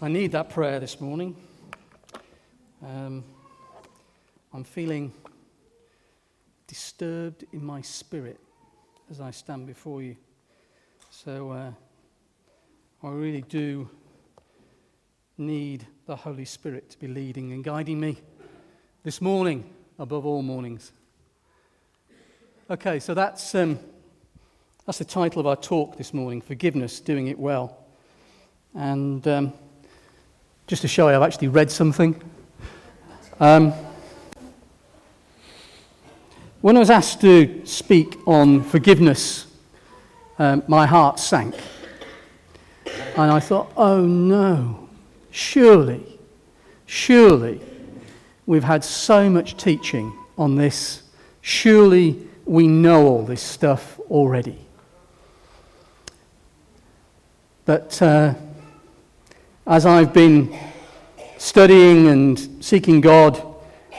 I need that prayer this morning. Um, I'm feeling disturbed in my spirit as I stand before you. So uh, I really do need the Holy Spirit to be leading and guiding me this morning above all mornings. Okay, so that's, um, that's the title of our talk this morning Forgiveness, Doing It Well. And um, just to show you, I've actually read something. Um, when I was asked to speak on forgiveness, um, my heart sank. And I thought, oh no, surely, surely we've had so much teaching on this. Surely we know all this stuff already. But uh, as I've been studying and seeking God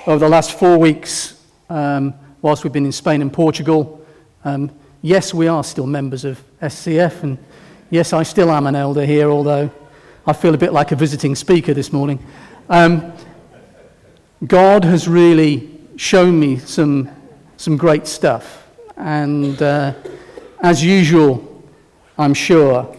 over the last four weeks, um, whilst we've been in Spain and Portugal. Um, yes, we are still members of SCF, and yes, I still am an elder here, although I feel a bit like a visiting speaker this morning. Um, God has really shown me some, some great stuff, and uh, as usual, I'm sure,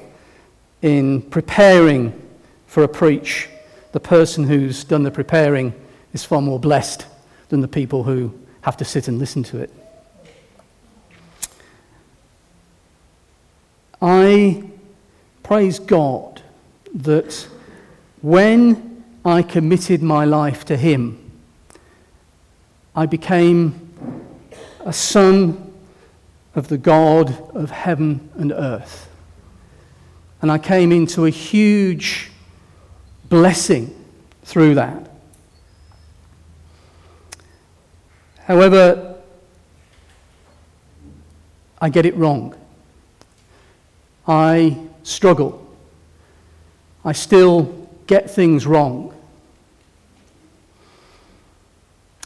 in preparing for a preach, the person who's done the preparing is far more blessed than the people who have to sit and listen to it. I praise God that when I committed my life to Him, I became a son of the God of heaven and earth. And I came into a huge blessing through that. However, I get it wrong. I struggle. I still get things wrong.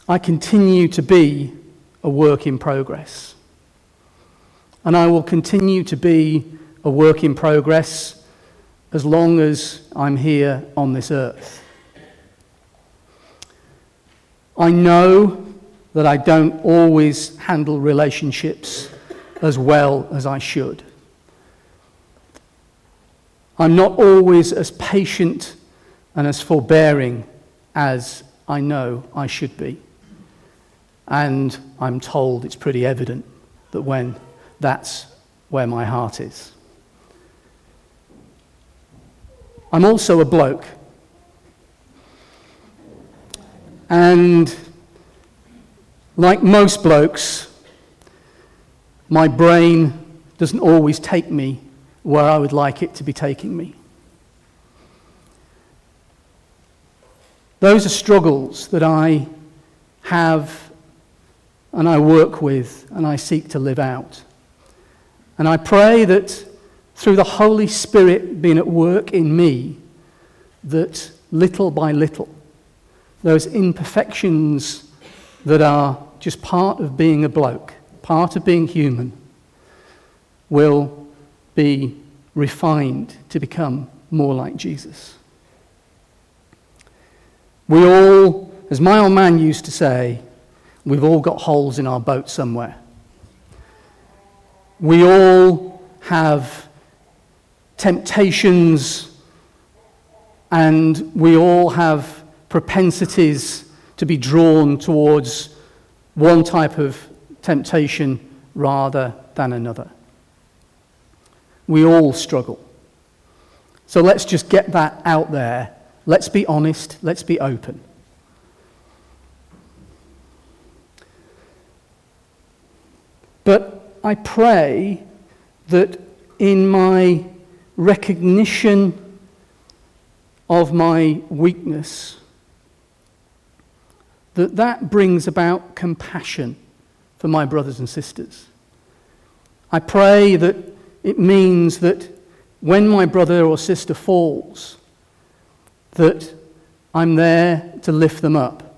I continue to be a work in progress. And I will continue to be a work in progress as long as I'm here on this earth. I know that I don't always handle relationships as well as I should. I'm not always as patient and as forbearing as I know I should be. And I'm told it's pretty evident that when that's where my heart is. I'm also a bloke. And like most blokes, my brain doesn't always take me where I would like it to be taking me. Those are struggles that I have and I work with and I seek to live out. And I pray that through the Holy Spirit being at work in me, that little by little, those imperfections that are just part of being a bloke, part of being human, will be refined to become more like Jesus. We all, as my old man used to say, we've all got holes in our boat somewhere. We all have temptations and we all have propensities to be drawn towards one type of temptation rather than another. We all struggle. So let's just get that out there. Let's be honest. Let's be open. But I pray that in my recognition of my weakness, that that brings about compassion for my brothers and sisters. I pray that it means that when my brother or sister falls, that I'm there to lift them up,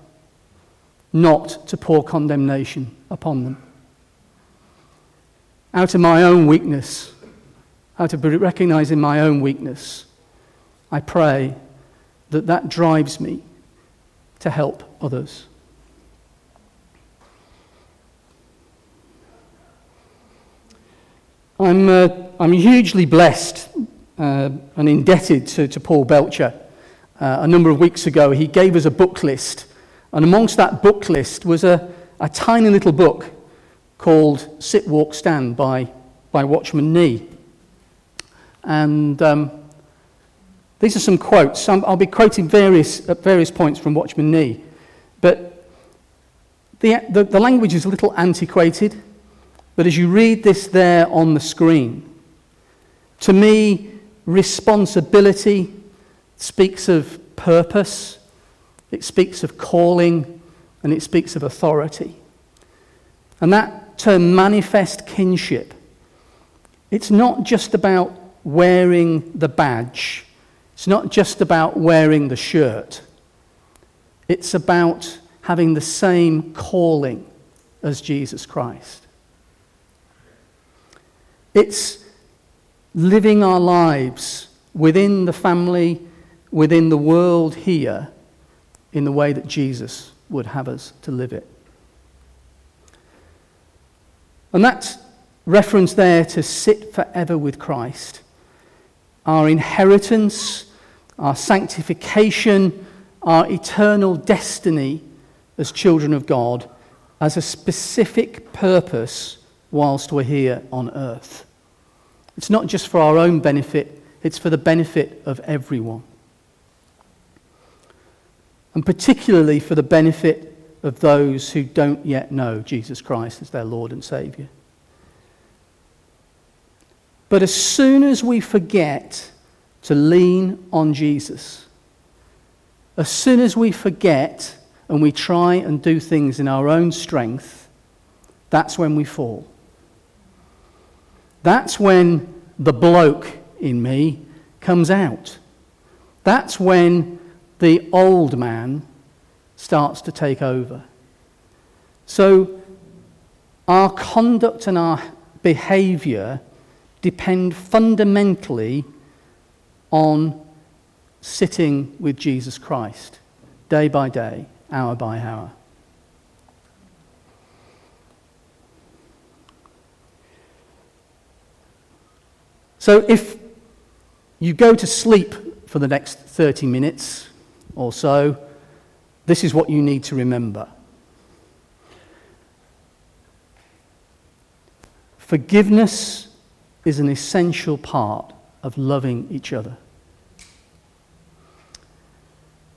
not to pour condemnation upon them. Out of my own weakness, out of recognizing my own weakness, I pray that that drives me to help others. I'm, uh, I'm hugely blessed uh, and indebted to, to Paul Belcher. Uh, a number of weeks ago, he gave us a book list, and amongst that book list was a, a tiny little book called Sit, Walk, Stand by, by Watchman Nee. And um, these are some quotes. I'll be quoting various, at various points from Watchman Nee. But the, the, the language is a little antiquated. But as you read this there on the screen, to me, responsibility speaks of purpose, it speaks of calling, and it speaks of authority. And that term, manifest kinship, it's not just about wearing the badge, it's not just about wearing the shirt, it's about having the same calling as Jesus Christ. It's living our lives within the family, within the world here, in the way that Jesus would have us to live it. And that reference there to sit forever with Christ, our inheritance, our sanctification, our eternal destiny as children of God, as a specific purpose whilst we're here on earth. It's not just for our own benefit, it's for the benefit of everyone. And particularly for the benefit of those who don't yet know Jesus Christ as their Lord and Saviour. But as soon as we forget to lean on Jesus, as soon as we forget and we try and do things in our own strength, that's when we fall. That's when the bloke in me comes out. That's when the old man starts to take over. So, our conduct and our behavior depend fundamentally on sitting with Jesus Christ day by day, hour by hour. So if you go to sleep for the next 30 minutes or so, this is what you need to remember. Forgiveness is an essential part of loving each other.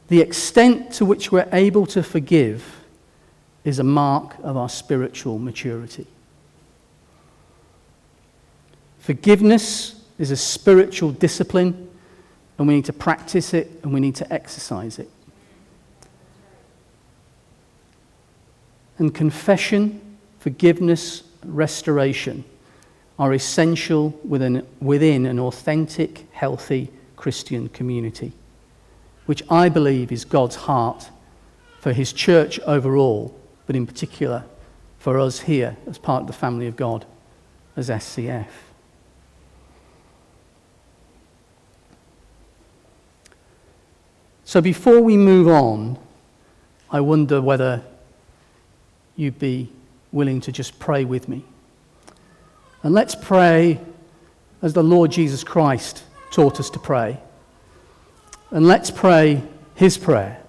The extent to which we're able to forgive is a mark of our spiritual maturity. Forgiveness is a spiritual discipline, and we need to practice it and we need to exercise it. And confession, forgiveness, restoration are essential within, within an authentic, healthy Christian community, which I believe is God's heart for His church overall, but in particular for us here as part of the family of God as SCF. So before we move on, I wonder whether you'd be willing to just pray with me. And let's pray as the Lord Jesus Christ taught us to pray. And let's pray his prayer.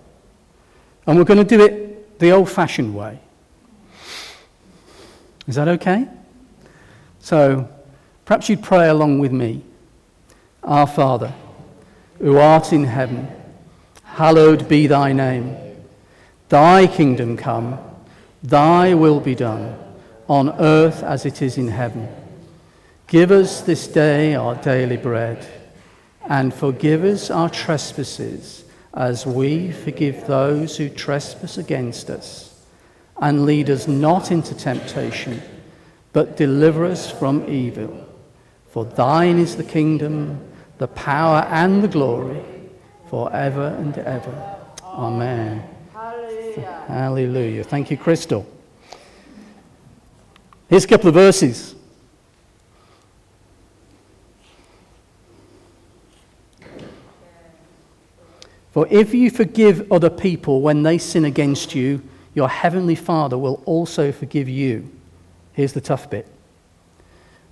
And we're going to do it the old fashioned way. Is that okay? So perhaps you'd pray along with me. Our Father, who art in heaven hallowed be thy name. Thy kingdom come, thy will be done, on earth as it is in heaven. Give us this day our daily bread, and forgive us our trespasses, as we forgive those who trespass against us. And lead us not into temptation, but deliver us from evil. For thine is the kingdom, the power, and the glory forever and ever. Amen. Hallelujah. Hallelujah. Thank you, Crystal. Here's a couple of verses. For if you forgive other people when they sin against you, your heavenly Father will also forgive you. Here's the tough bit.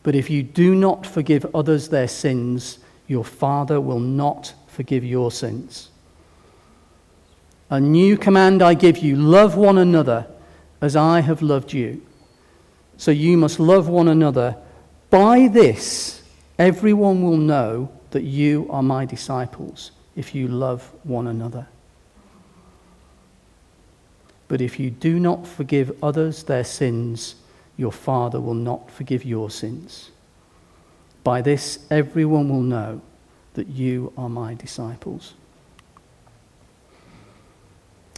But if you do not forgive others their sins, your Father will not forgive your sins. A new command I give you love one another as I have loved you. So you must love one another. By this, everyone will know that you are my disciples if you love one another. But if you do not forgive others their sins, your Father will not forgive your sins. By this, everyone will know that you are my disciples.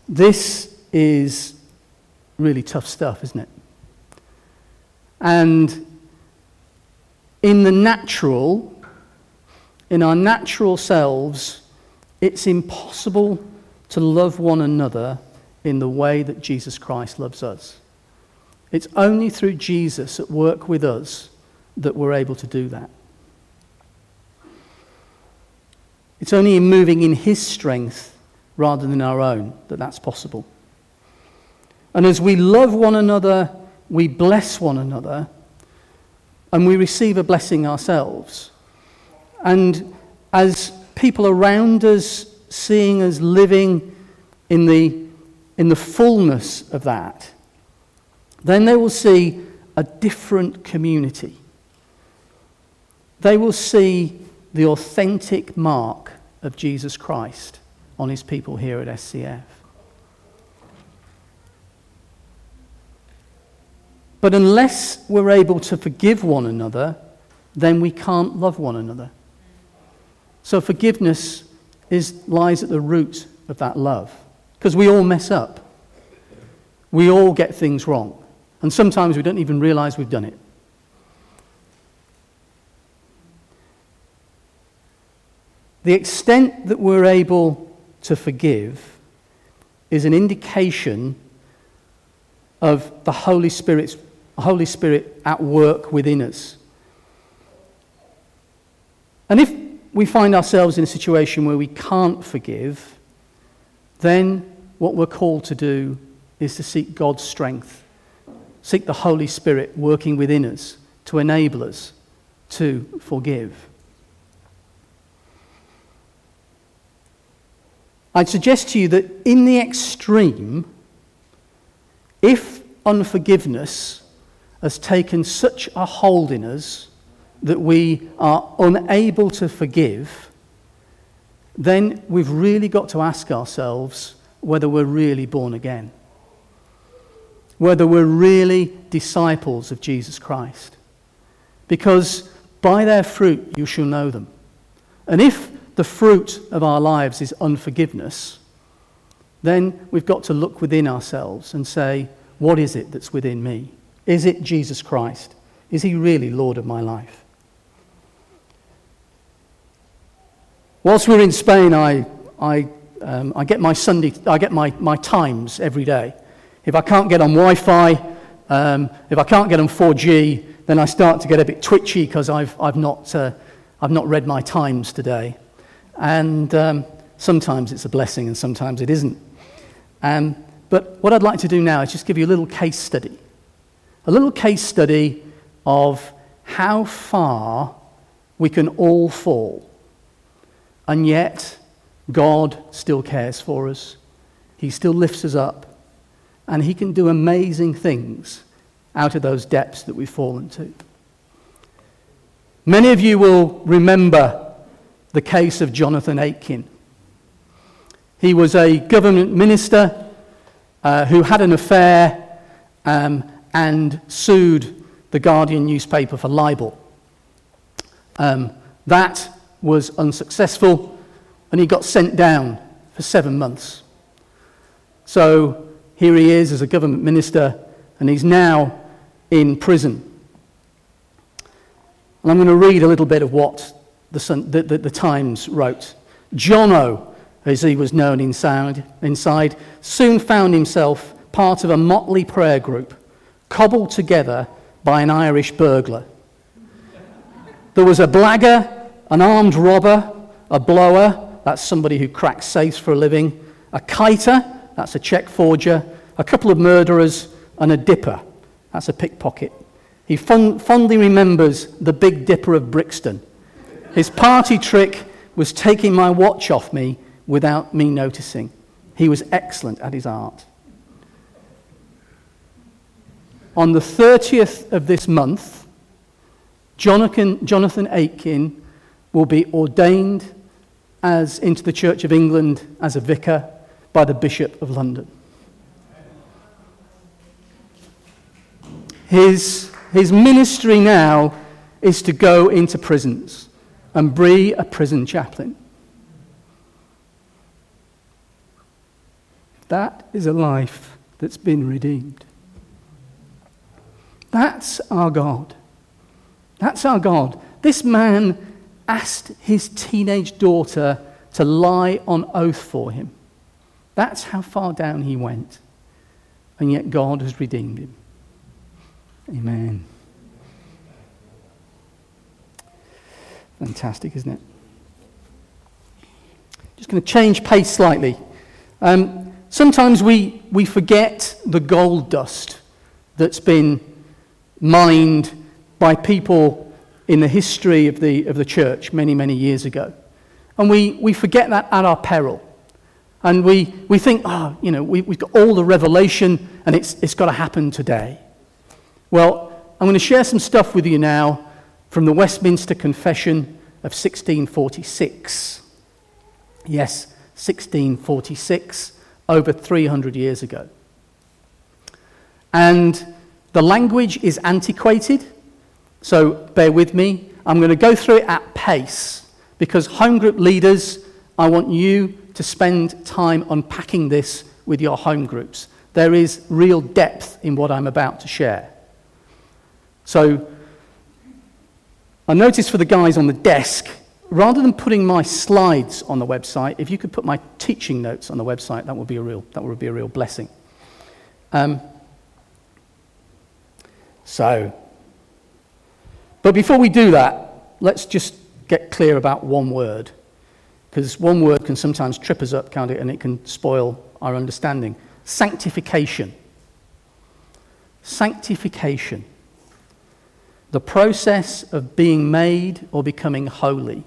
This is really tough stuff, isn't it? And in the natural, in our natural selves, it's impossible to love one another in the way that Jesus Christ loves us. It's only through Jesus at work with us that we're able to do that. It's only in moving in His strength rather than our own that that's possible. And as we love one another, we bless one another, and we receive a blessing ourselves. And as people around us seeing us living in the, in the fullness of that, then they will see a different community. They will see the authentic mark of Jesus Christ on his people here at SCF. But unless we're able to forgive one another, then we can't love one another. So forgiveness is, lies at the root of that love. Because we all mess up. We all get things wrong. And sometimes we don't even realize we've done it. The extent that we're able to forgive is an indication of the Holy Spirit's Holy Spirit at work within us. And if we find ourselves in a situation where we can't forgive, then what we're called to do is to seek God's strength, seek the Holy Spirit working within us to enable us to forgive. I'd suggest to you that in the extreme, if unforgiveness has taken such a hold in us that we are unable to forgive, then we've really got to ask ourselves whether we're really born again, whether we're really disciples of Jesus Christ. Because by their fruit you shall know them. And if the fruit of our lives is unforgiveness, then we've got to look within ourselves and say, what is it that's within me? Is it Jesus Christ? Is he really Lord of my life? Whilst we're in Spain, I, I, um, I get my Sunday, I get my, my times every day. If I can't get on Wi Fi, um, if I can't get on 4G, then I start to get a bit twitchy because I've, I've, not, uh, I've not read my times today. And um, sometimes it's a blessing and sometimes it isn't. Um, but what I'd like to do now is just give you a little case study. A little case study of how far we can all fall. And yet, God still cares for us. He still lifts us up. And He can do amazing things out of those depths that we've fallen to. Many of you will remember the case of Jonathan Aitken. He was a government minister uh, who had an affair um, and sued the Guardian newspaper for libel. Um, that was unsuccessful, and he got sent down for seven months. So here he is as a government minister, and he's now in prison. And I'm going to read a little bit of what the, the, the, the Times wrote. Jono, as he was known inside, inside, soon found himself part of a motley prayer group cobbled together by an Irish burglar. There was a blagger, an armed robber, a blower, that's somebody who cracks safes for a living. A kiter, that's a check forger. A couple of murderers, and a dipper, that's a pickpocket. He fondly remembers the Big Dipper of Brixton. His party trick was taking my watch off me without me noticing. He was excellent at his art. On the 30th of this month, Jonathan, Jonathan Aitken will be ordained as into the Church of England as a vicar by the Bishop of London. His, his ministry now is to go into prisons and be a prison chaplain. That is a life that's been redeemed. That's our God. That's our God. This man asked his teenage daughter to lie on oath for him. That's how far down he went. And yet God has redeemed him. Amen. Fantastic, isn't it? Just going to change pace slightly. Um, sometimes we, we forget the gold dust that's been mined by people in the history of the, of the church many, many years ago. And we, we forget that at our peril. And we, we think, oh, you know, we, we've got all the revelation and it's, it's got to happen today. Well, I'm going to share some stuff with you now from the Westminster Confession of 1646. Yes, 1646, over 300 years ago. And the language is antiquated, so bear with me. I'm going to go through it at pace because home group leaders, I want you to spend time unpacking this with your home groups. There is real depth in what I'm about to share. So I noticed for the guys on the desk, rather than putting my slides on the website, if you could put my teaching notes on the website, that would be a real, that would be a real blessing. Um, so, but before we do that, let's just get clear about one word. Because one word can sometimes trip us up, can't it? And it can spoil our understanding. Sanctification. Sanctification the process of being made or becoming holy,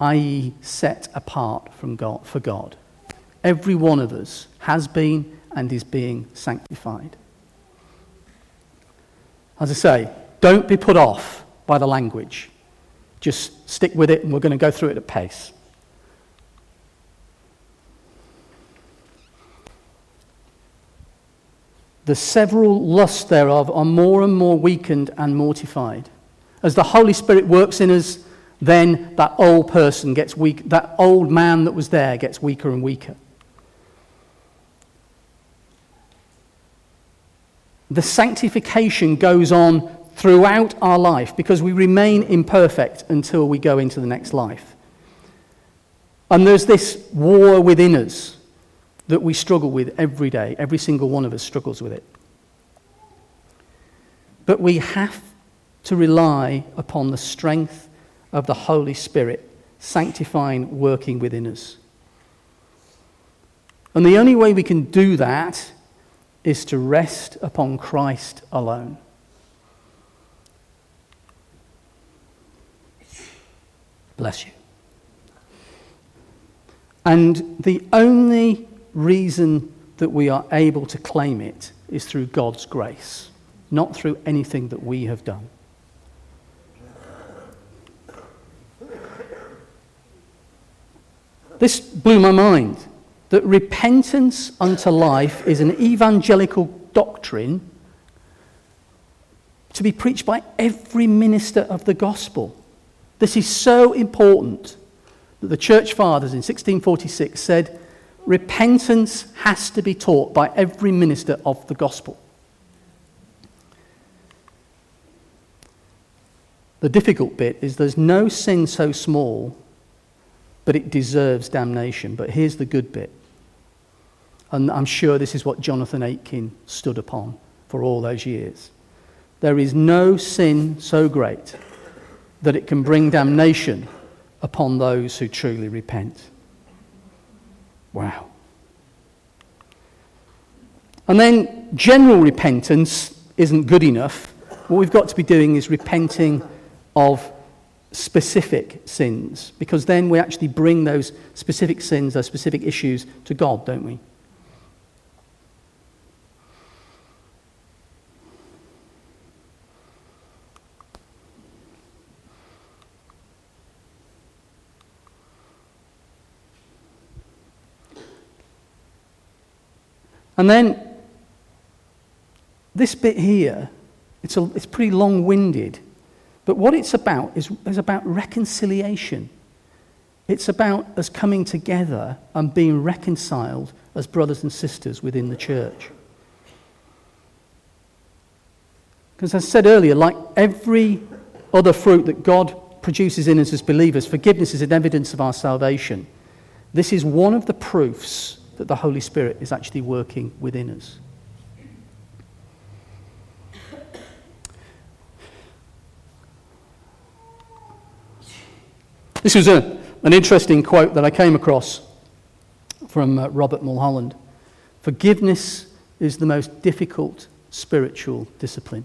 i.e., set apart from God, for God. Every one of us has been and is being sanctified. As I say, don't be put off by the language. Just stick with it, and we're going to go through it at pace. the several lusts thereof are more and more weakened and mortified. As the Holy Spirit works in us, then that old person gets weak, that old man that was there gets weaker and weaker. The sanctification goes on throughout our life because we remain imperfect until we go into the next life. And there's this war within us that we struggle with every day. Every single one of us struggles with it. But we have to rely upon the strength of the Holy Spirit, sanctifying, working within us. And the only way we can do that is to rest upon Christ alone. Bless you. And the only reason that we are able to claim it is through God's grace, not through anything that we have done. This blew my mind that repentance unto life is an evangelical doctrine to be preached by every minister of the gospel. This is so important that the church fathers in 1646 said repentance has to be taught by every minister of the gospel. The difficult bit is there's no sin so small, but it deserves damnation. But here's the good bit. And I'm sure this is what Jonathan Aitken stood upon for all those years. There is no sin so great that it can bring damnation upon those who truly repent. Wow. And then general repentance isn't good enough. What we've got to be doing is repenting of specific sins, because then we actually bring those specific sins, those specific issues to God, don't we? And then this bit here, it's, a, it's pretty long winded, but what it's about is, is about reconciliation. It's about us coming together and being reconciled as brothers and sisters within the church. Because, as I said earlier, like every other fruit that God produces in us as believers, forgiveness is an evidence of our salvation. This is one of the proofs that the Holy Spirit is actually working within us. This was a, an interesting quote that I came across from uh, Robert Mulholland. Forgiveness is the most difficult spiritual discipline.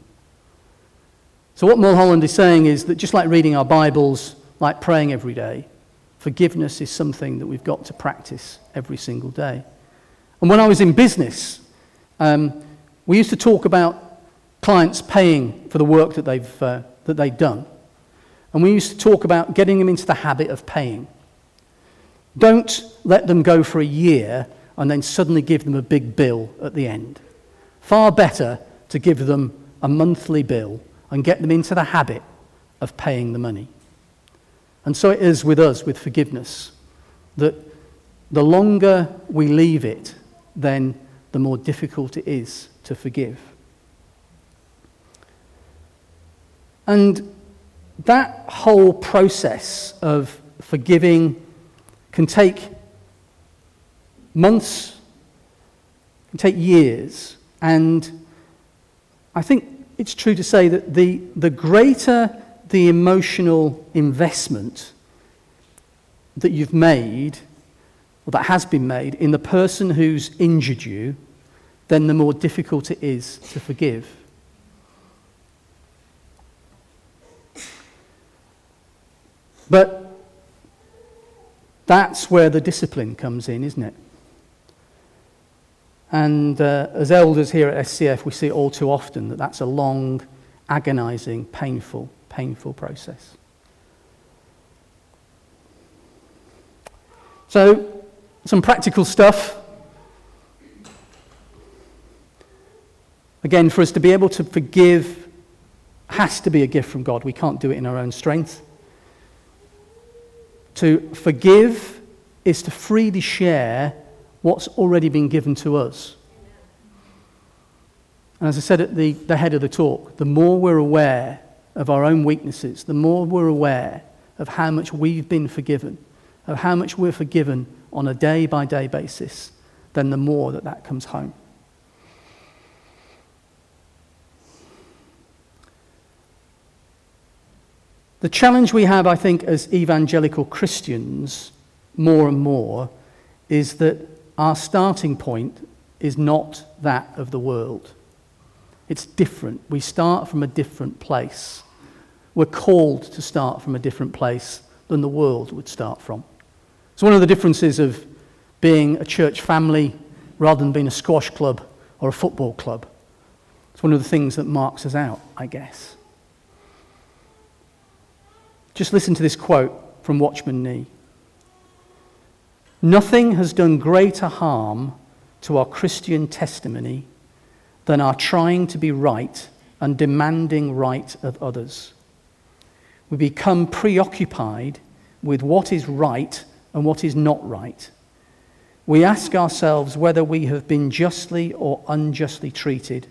So, what Mulholland is saying is that just like reading our Bibles, like praying every day, forgiveness is something that we've got to practice every single day. And when I was in business, um, we used to talk about clients paying for the work that they've, uh, that they've done. And we used to talk about getting them into the habit of paying. Don't let them go for a year and then suddenly give them a big bill at the end. Far better to give them a monthly bill and get them into the habit of paying the money. And so it is with us with forgiveness that the longer we leave it, then the more difficult it is to forgive. And that whole process of forgiving can take months, can take years. And I think it's true to say that the, the greater the emotional investment that you've made, or that has been made, in the person who's injured you, then the more difficult it is to forgive. But that's where the discipline comes in, isn't it? And uh, as elders here at SCF, we see all too often that that's a long, agonizing, painful, painful process. So, some practical stuff. Again, for us to be able to forgive has to be a gift from God. We can't do it in our own strength. To forgive is to freely share what's already been given to us. And as I said at the, the head of the talk, the more we're aware of our own weaknesses, the more we're aware of how much we've been forgiven, of how much we're forgiven on a day by day basis, then the more that that comes home. The challenge we have, I think, as evangelical Christians, more and more, is that our starting point is not that of the world. It's different. We start from a different place. We're called to start from a different place than the world would start from. It's one of the differences of being a church family rather than being a squash club or a football club. It's one of the things that marks us out, I guess. Just listen to this quote from Watchman Nee. Nothing has done greater harm to our Christian testimony than our trying to be right and demanding right of others. We become preoccupied with what is right and what is not right. We ask ourselves whether we have been justly or unjustly treated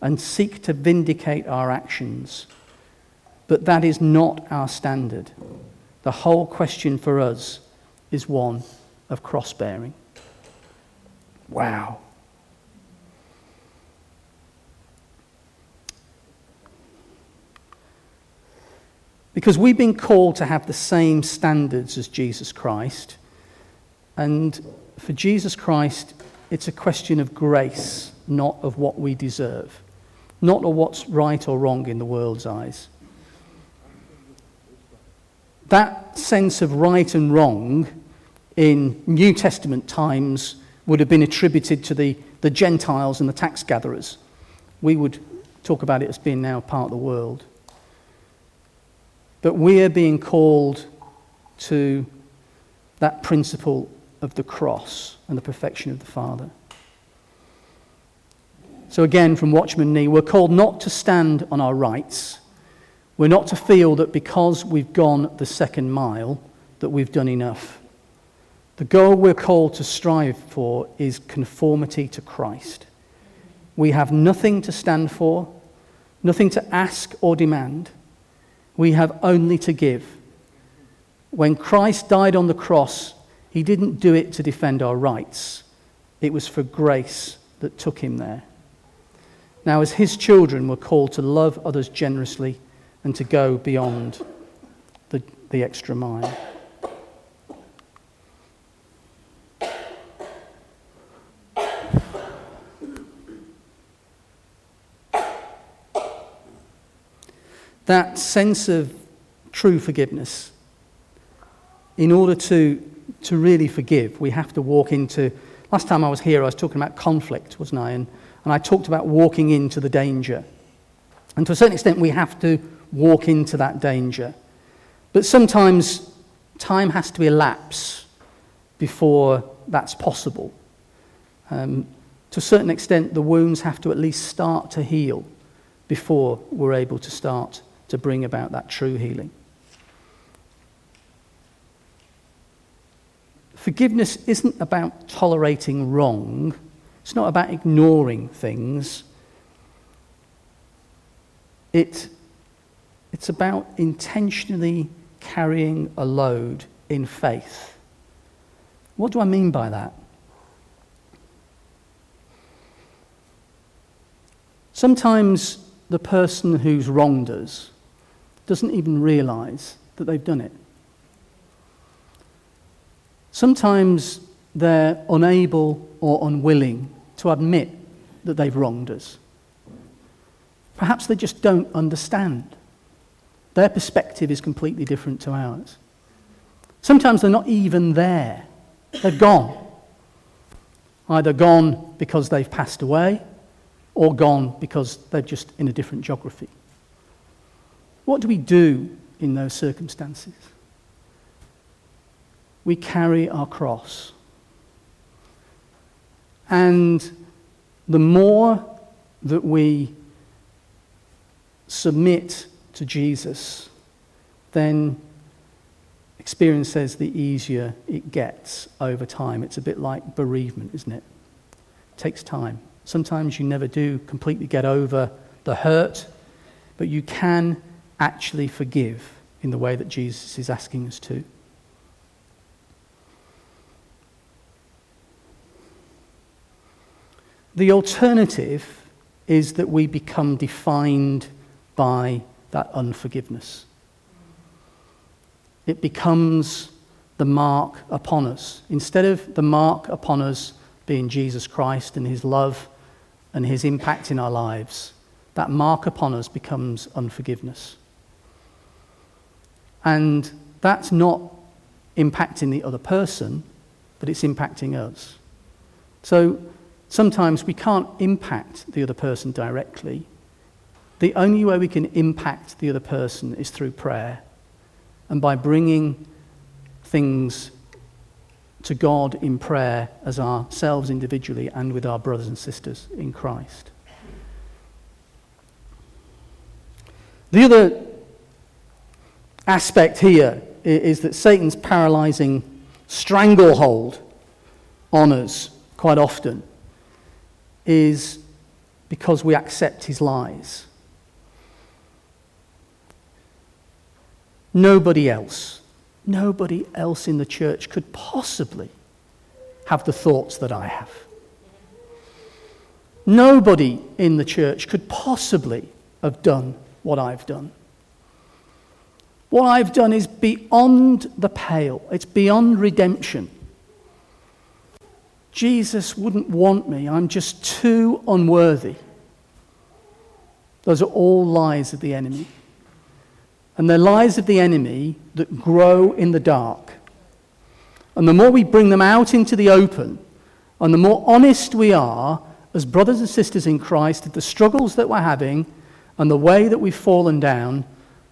and seek to vindicate our actions but that is not our standard. The whole question for us is one of cross bearing. Wow. Because we've been called to have the same standards as Jesus Christ, and for Jesus Christ, it's a question of grace, not of what we deserve, not of what's right or wrong in the world's eyes. That sense of right and wrong in New Testament times would have been attributed to the, the Gentiles and the tax gatherers. We would talk about it as being now part of the world. But we are being called to that principle of the cross and the perfection of the Father. So, again, from Watchman Nee, we're called not to stand on our rights. We're not to feel that because we've gone the second mile, that we've done enough. The goal we're called to strive for is conformity to Christ. We have nothing to stand for, nothing to ask or demand. We have only to give. When Christ died on the cross, he didn't do it to defend our rights, it was for grace that took him there. Now, as his children, we're called to love others generously and to go beyond the, the extra mile. That sense of true forgiveness, in order to to really forgive, we have to walk into. Last time I was here, I was talking about conflict, wasn't I? And, and I talked about walking into the danger. And to a certain extent, we have to walk into that danger. But sometimes time has to elapse before that's possible. Um, to a certain extent, the wounds have to at least start to heal before we're able to start to bring about that true healing. Forgiveness isn't about tolerating wrong, it's not about ignoring things. It, it's about intentionally carrying a load in faith. What do I mean by that? Sometimes the person who's wronged us doesn't even realize that they've done it. Sometimes they're unable or unwilling to admit that they've wronged us. Perhaps they just don't understand. Their perspective is completely different to ours. Sometimes they're not even there, they've gone. Either gone because they've passed away or gone because they're just in a different geography. What do we do in those circumstances? we carry our cross. And the more that we submit to Jesus, then experience says the easier it gets over time. It's a bit like bereavement, isn't it? It takes time. Sometimes you never do completely get over the hurt, but you can actually forgive in the way that Jesus is asking us to. The alternative is that we become defined by that unforgiveness. It becomes the mark upon us. Instead of the mark upon us being Jesus Christ and his love and his impact in our lives, that mark upon us becomes unforgiveness. And that's not impacting the other person, but it's impacting us. So Sometimes we can't impact the other person directly. The only way we can impact the other person is through prayer and by bringing things to God in prayer as ourselves individually and with our brothers and sisters in Christ. The other aspect here is that Satan's paralyzing stranglehold on us quite often is because we accept his lies. Nobody else, nobody else in the church could possibly have the thoughts that I have. Nobody in the church could possibly have done what I've done. What I've done is beyond the pale, it's beyond redemption. Jesus wouldn't want me. I'm just too unworthy. Those are all lies of the enemy. And they're lies of the enemy that grow in the dark. And the more we bring them out into the open, and the more honest we are as brothers and sisters in Christ of the struggles that we're having and the way that we've fallen down,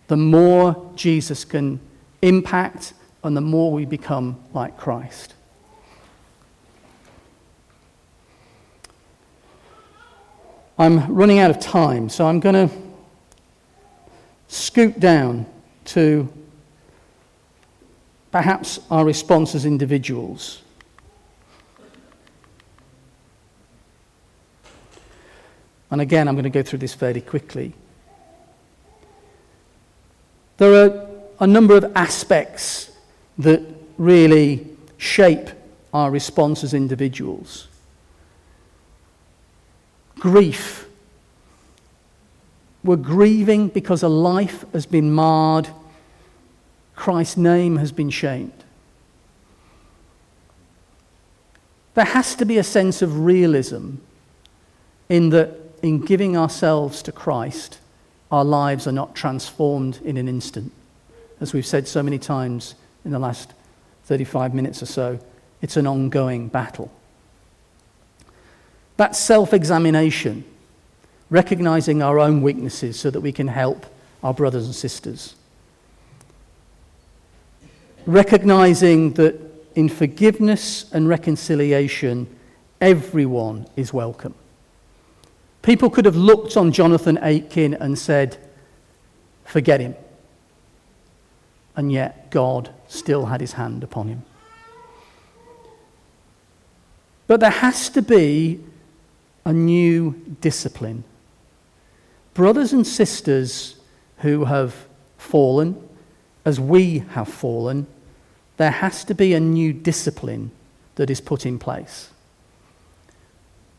the more Jesus can impact and the more we become like Christ. I'm running out of time, so I'm going to scoot down to perhaps our response as individuals. And again, I'm going to go through this fairly quickly. There are a number of aspects that really shape our response as individuals. Grief. We're grieving because a life has been marred, Christ's name has been shamed. There has to be a sense of realism in that in giving ourselves to Christ, our lives are not transformed in an instant. As we've said so many times in the last 35 minutes or so, it's an ongoing battle. That self examination, recognizing our own weaknesses so that we can help our brothers and sisters. Recognizing that in forgiveness and reconciliation, everyone is welcome. People could have looked on Jonathan Aitken and said, Forget him. And yet, God still had his hand upon him. But there has to be a new discipline. Brothers and sisters who have fallen, as we have fallen, there has to be a new discipline that is put in place.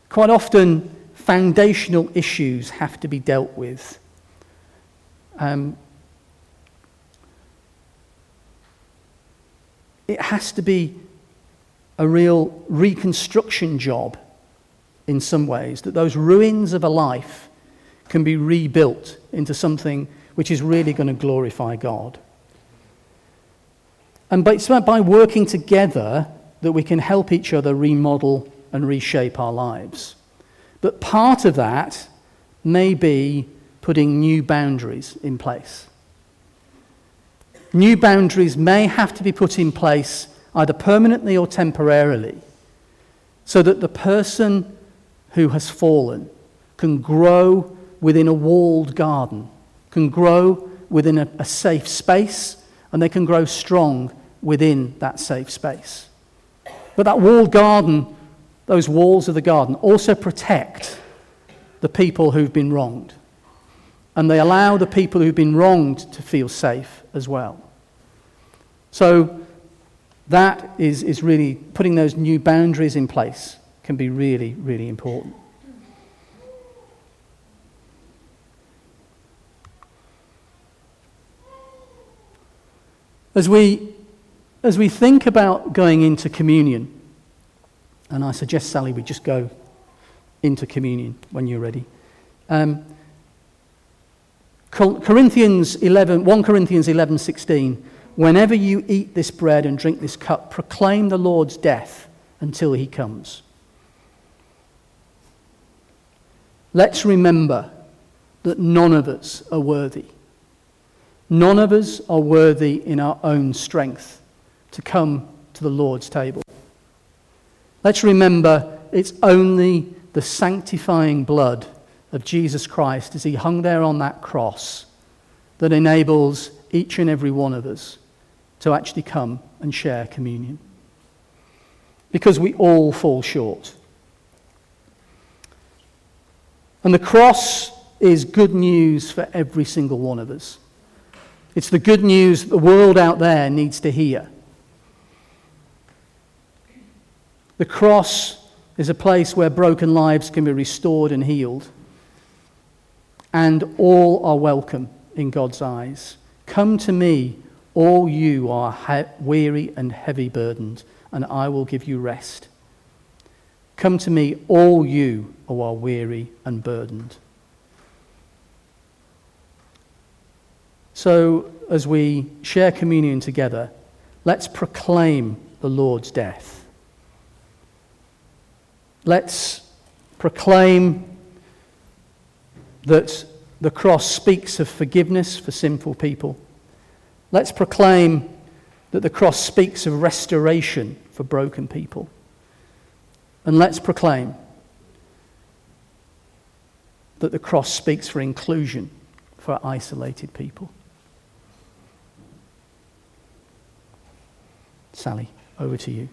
Quite often, foundational issues have to be dealt with. Um, it has to be a real reconstruction job in some ways, that those ruins of a life can be rebuilt into something which is really going to glorify God. And it's by working together that we can help each other remodel and reshape our lives. But part of that may be putting new boundaries in place. New boundaries may have to be put in place either permanently or temporarily so that the person who has fallen can grow within a walled garden, can grow within a, a safe space, and they can grow strong within that safe space. But that walled garden those walls of the garden also protect the people who've been wronged. And they allow the people who've been wronged to feel safe as well. So, that is, is really putting those new boundaries in place can be really, really important. As we, as we think about going into communion, and I suggest, Sally, we just go into communion when you're ready. Um, Corinthians 11, 1 Corinthians 11, 16. Whenever you eat this bread and drink this cup, proclaim the Lord's death until he comes. Let's remember that none of us are worthy. None of us are worthy in our own strength to come to the Lord's table. Let's remember it's only the sanctifying blood of Jesus Christ as he hung there on that cross that enables each and every one of us to actually come and share communion. Because we all fall short. And the cross is good news for every single one of us. It's the good news the world out there needs to hear. The cross is a place where broken lives can be restored and healed. And all are welcome in God's eyes. Come to me, all you are he- weary and heavy burdened, and I will give you rest. Come to me, all you who are weary and burdened. So, as we share communion together, let's proclaim the Lord's death. Let's proclaim that the cross speaks of forgiveness for sinful people. Let's proclaim that the cross speaks of restoration for broken people. And let's proclaim that the cross speaks for inclusion for isolated people. Sally, over to you.